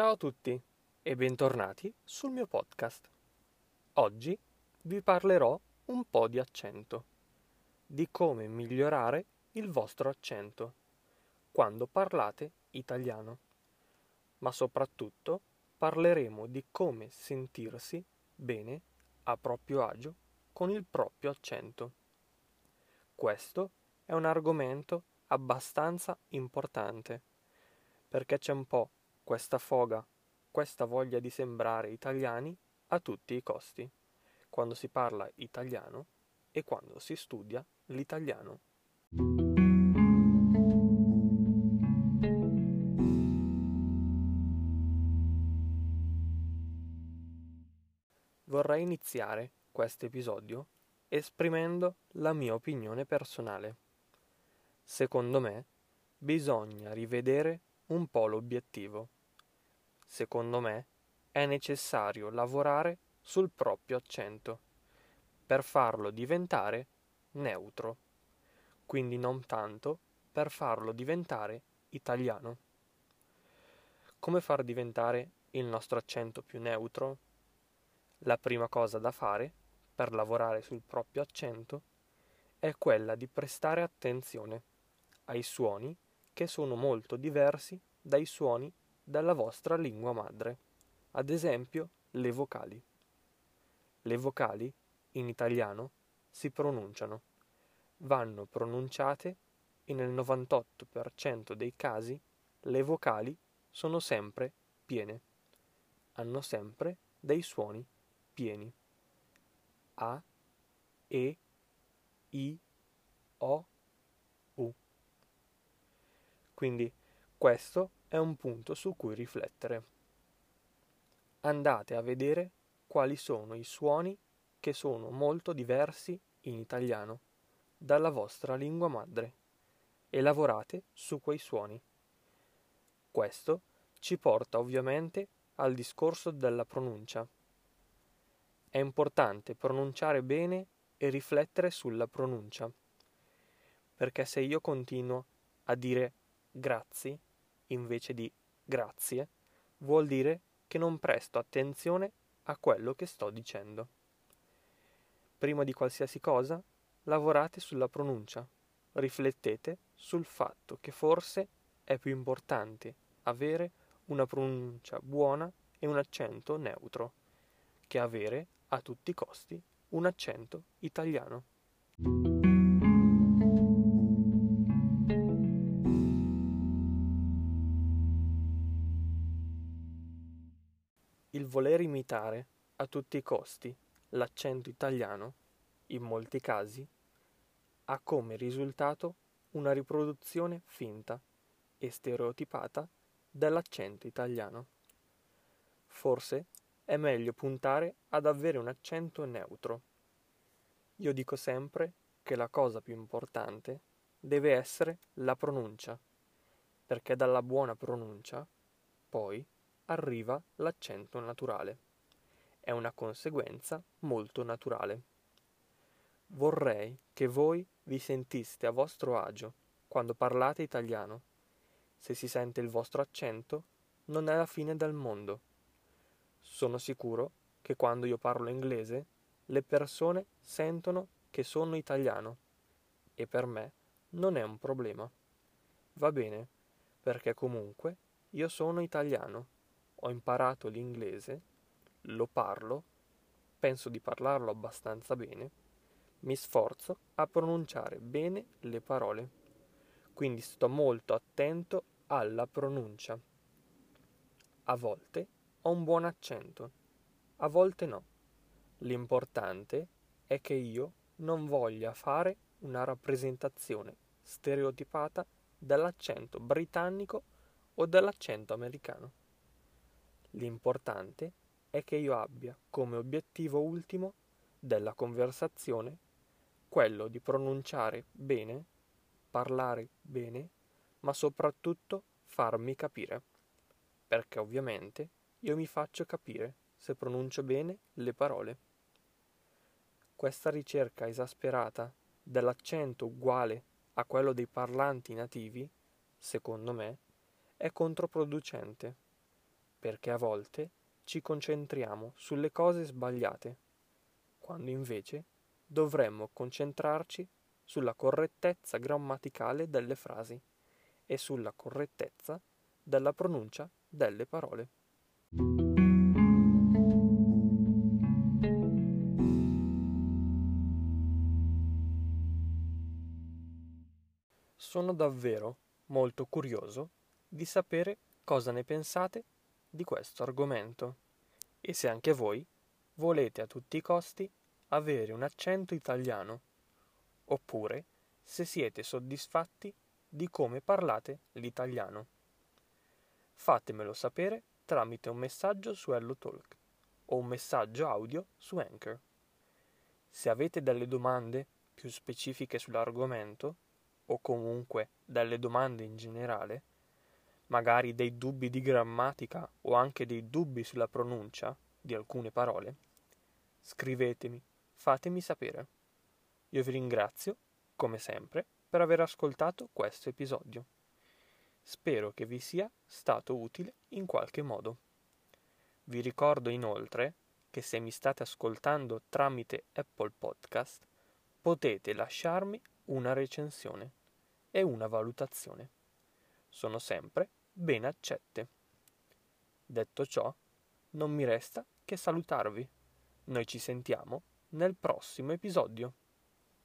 Ciao a tutti e bentornati sul mio podcast. Oggi vi parlerò un po' di accento, di come migliorare il vostro accento quando parlate italiano, ma soprattutto parleremo di come sentirsi bene a proprio agio con il proprio accento. Questo è un argomento abbastanza importante perché c'è un po' questa foga, questa voglia di sembrare italiani a tutti i costi, quando si parla italiano e quando si studia l'italiano. Vorrei iniziare questo episodio esprimendo la mia opinione personale. Secondo me bisogna rivedere un po' l'obiettivo secondo me, è necessario lavorare sul proprio accento per farlo diventare neutro, quindi non tanto per farlo diventare italiano. Come far diventare il nostro accento più neutro? La prima cosa da fare per lavorare sul proprio accento è quella di prestare attenzione ai suoni che sono molto diversi dai suoni dalla vostra lingua madre, ad esempio le vocali. Le vocali, in italiano, si pronunciano, vanno pronunciate e nel 98% dei casi le vocali sono sempre piene, hanno sempre dei suoni pieni. A, E, I, O, U. Quindi questo è un punto su cui riflettere. Andate a vedere quali sono i suoni che sono molto diversi in italiano dalla vostra lingua madre e lavorate su quei suoni. Questo ci porta ovviamente al discorso della pronuncia. È importante pronunciare bene e riflettere sulla pronuncia, perché se io continuo a dire grazie invece di grazie vuol dire che non presto attenzione a quello che sto dicendo. Prima di qualsiasi cosa, lavorate sulla pronuncia, riflettete sul fatto che forse è più importante avere una pronuncia buona e un accento neutro che avere a tutti i costi un accento italiano. Il voler imitare a tutti i costi l'accento italiano, in molti casi, ha come risultato una riproduzione finta e stereotipata dell'accento italiano. Forse è meglio puntare ad avere un accento neutro. Io dico sempre che la cosa più importante deve essere la pronuncia, perché dalla buona pronuncia, poi, arriva l'accento naturale. È una conseguenza molto naturale. Vorrei che voi vi sentiste a vostro agio quando parlate italiano. Se si sente il vostro accento, non è la fine del mondo. Sono sicuro che quando io parlo inglese, le persone sentono che sono italiano e per me non è un problema. Va bene, perché comunque io sono italiano ho imparato l'inglese, lo parlo, penso di parlarlo abbastanza bene, mi sforzo a pronunciare bene le parole, quindi sto molto attento alla pronuncia. A volte ho un buon accento, a volte no. L'importante è che io non voglia fare una rappresentazione stereotipata dell'accento britannico o dell'accento americano. L'importante è che io abbia come obiettivo ultimo della conversazione quello di pronunciare bene, parlare bene, ma soprattutto farmi capire, perché ovviamente io mi faccio capire se pronuncio bene le parole. Questa ricerca esasperata dell'accento uguale a quello dei parlanti nativi, secondo me, è controproducente perché a volte ci concentriamo sulle cose sbagliate, quando invece dovremmo concentrarci sulla correttezza grammaticale delle frasi e sulla correttezza della pronuncia delle parole. Sono davvero molto curioso di sapere cosa ne pensate di questo argomento e se anche voi volete a tutti i costi avere un accento italiano oppure se siete soddisfatti di come parlate l'italiano. Fatemelo sapere tramite un messaggio su HelloTalk o un messaggio audio su Anchor. Se avete delle domande più specifiche sull'argomento, o comunque delle domande in generale, magari dei dubbi di grammatica o anche dei dubbi sulla pronuncia di alcune parole, scrivetemi, fatemi sapere. Io vi ringrazio, come sempre, per aver ascoltato questo episodio. Spero che vi sia stato utile in qualche modo. Vi ricordo inoltre che se mi state ascoltando tramite Apple Podcast potete lasciarmi una recensione e una valutazione. Sono sempre ben accette. Detto ciò, non mi resta che salutarvi. Noi ci sentiamo nel prossimo episodio.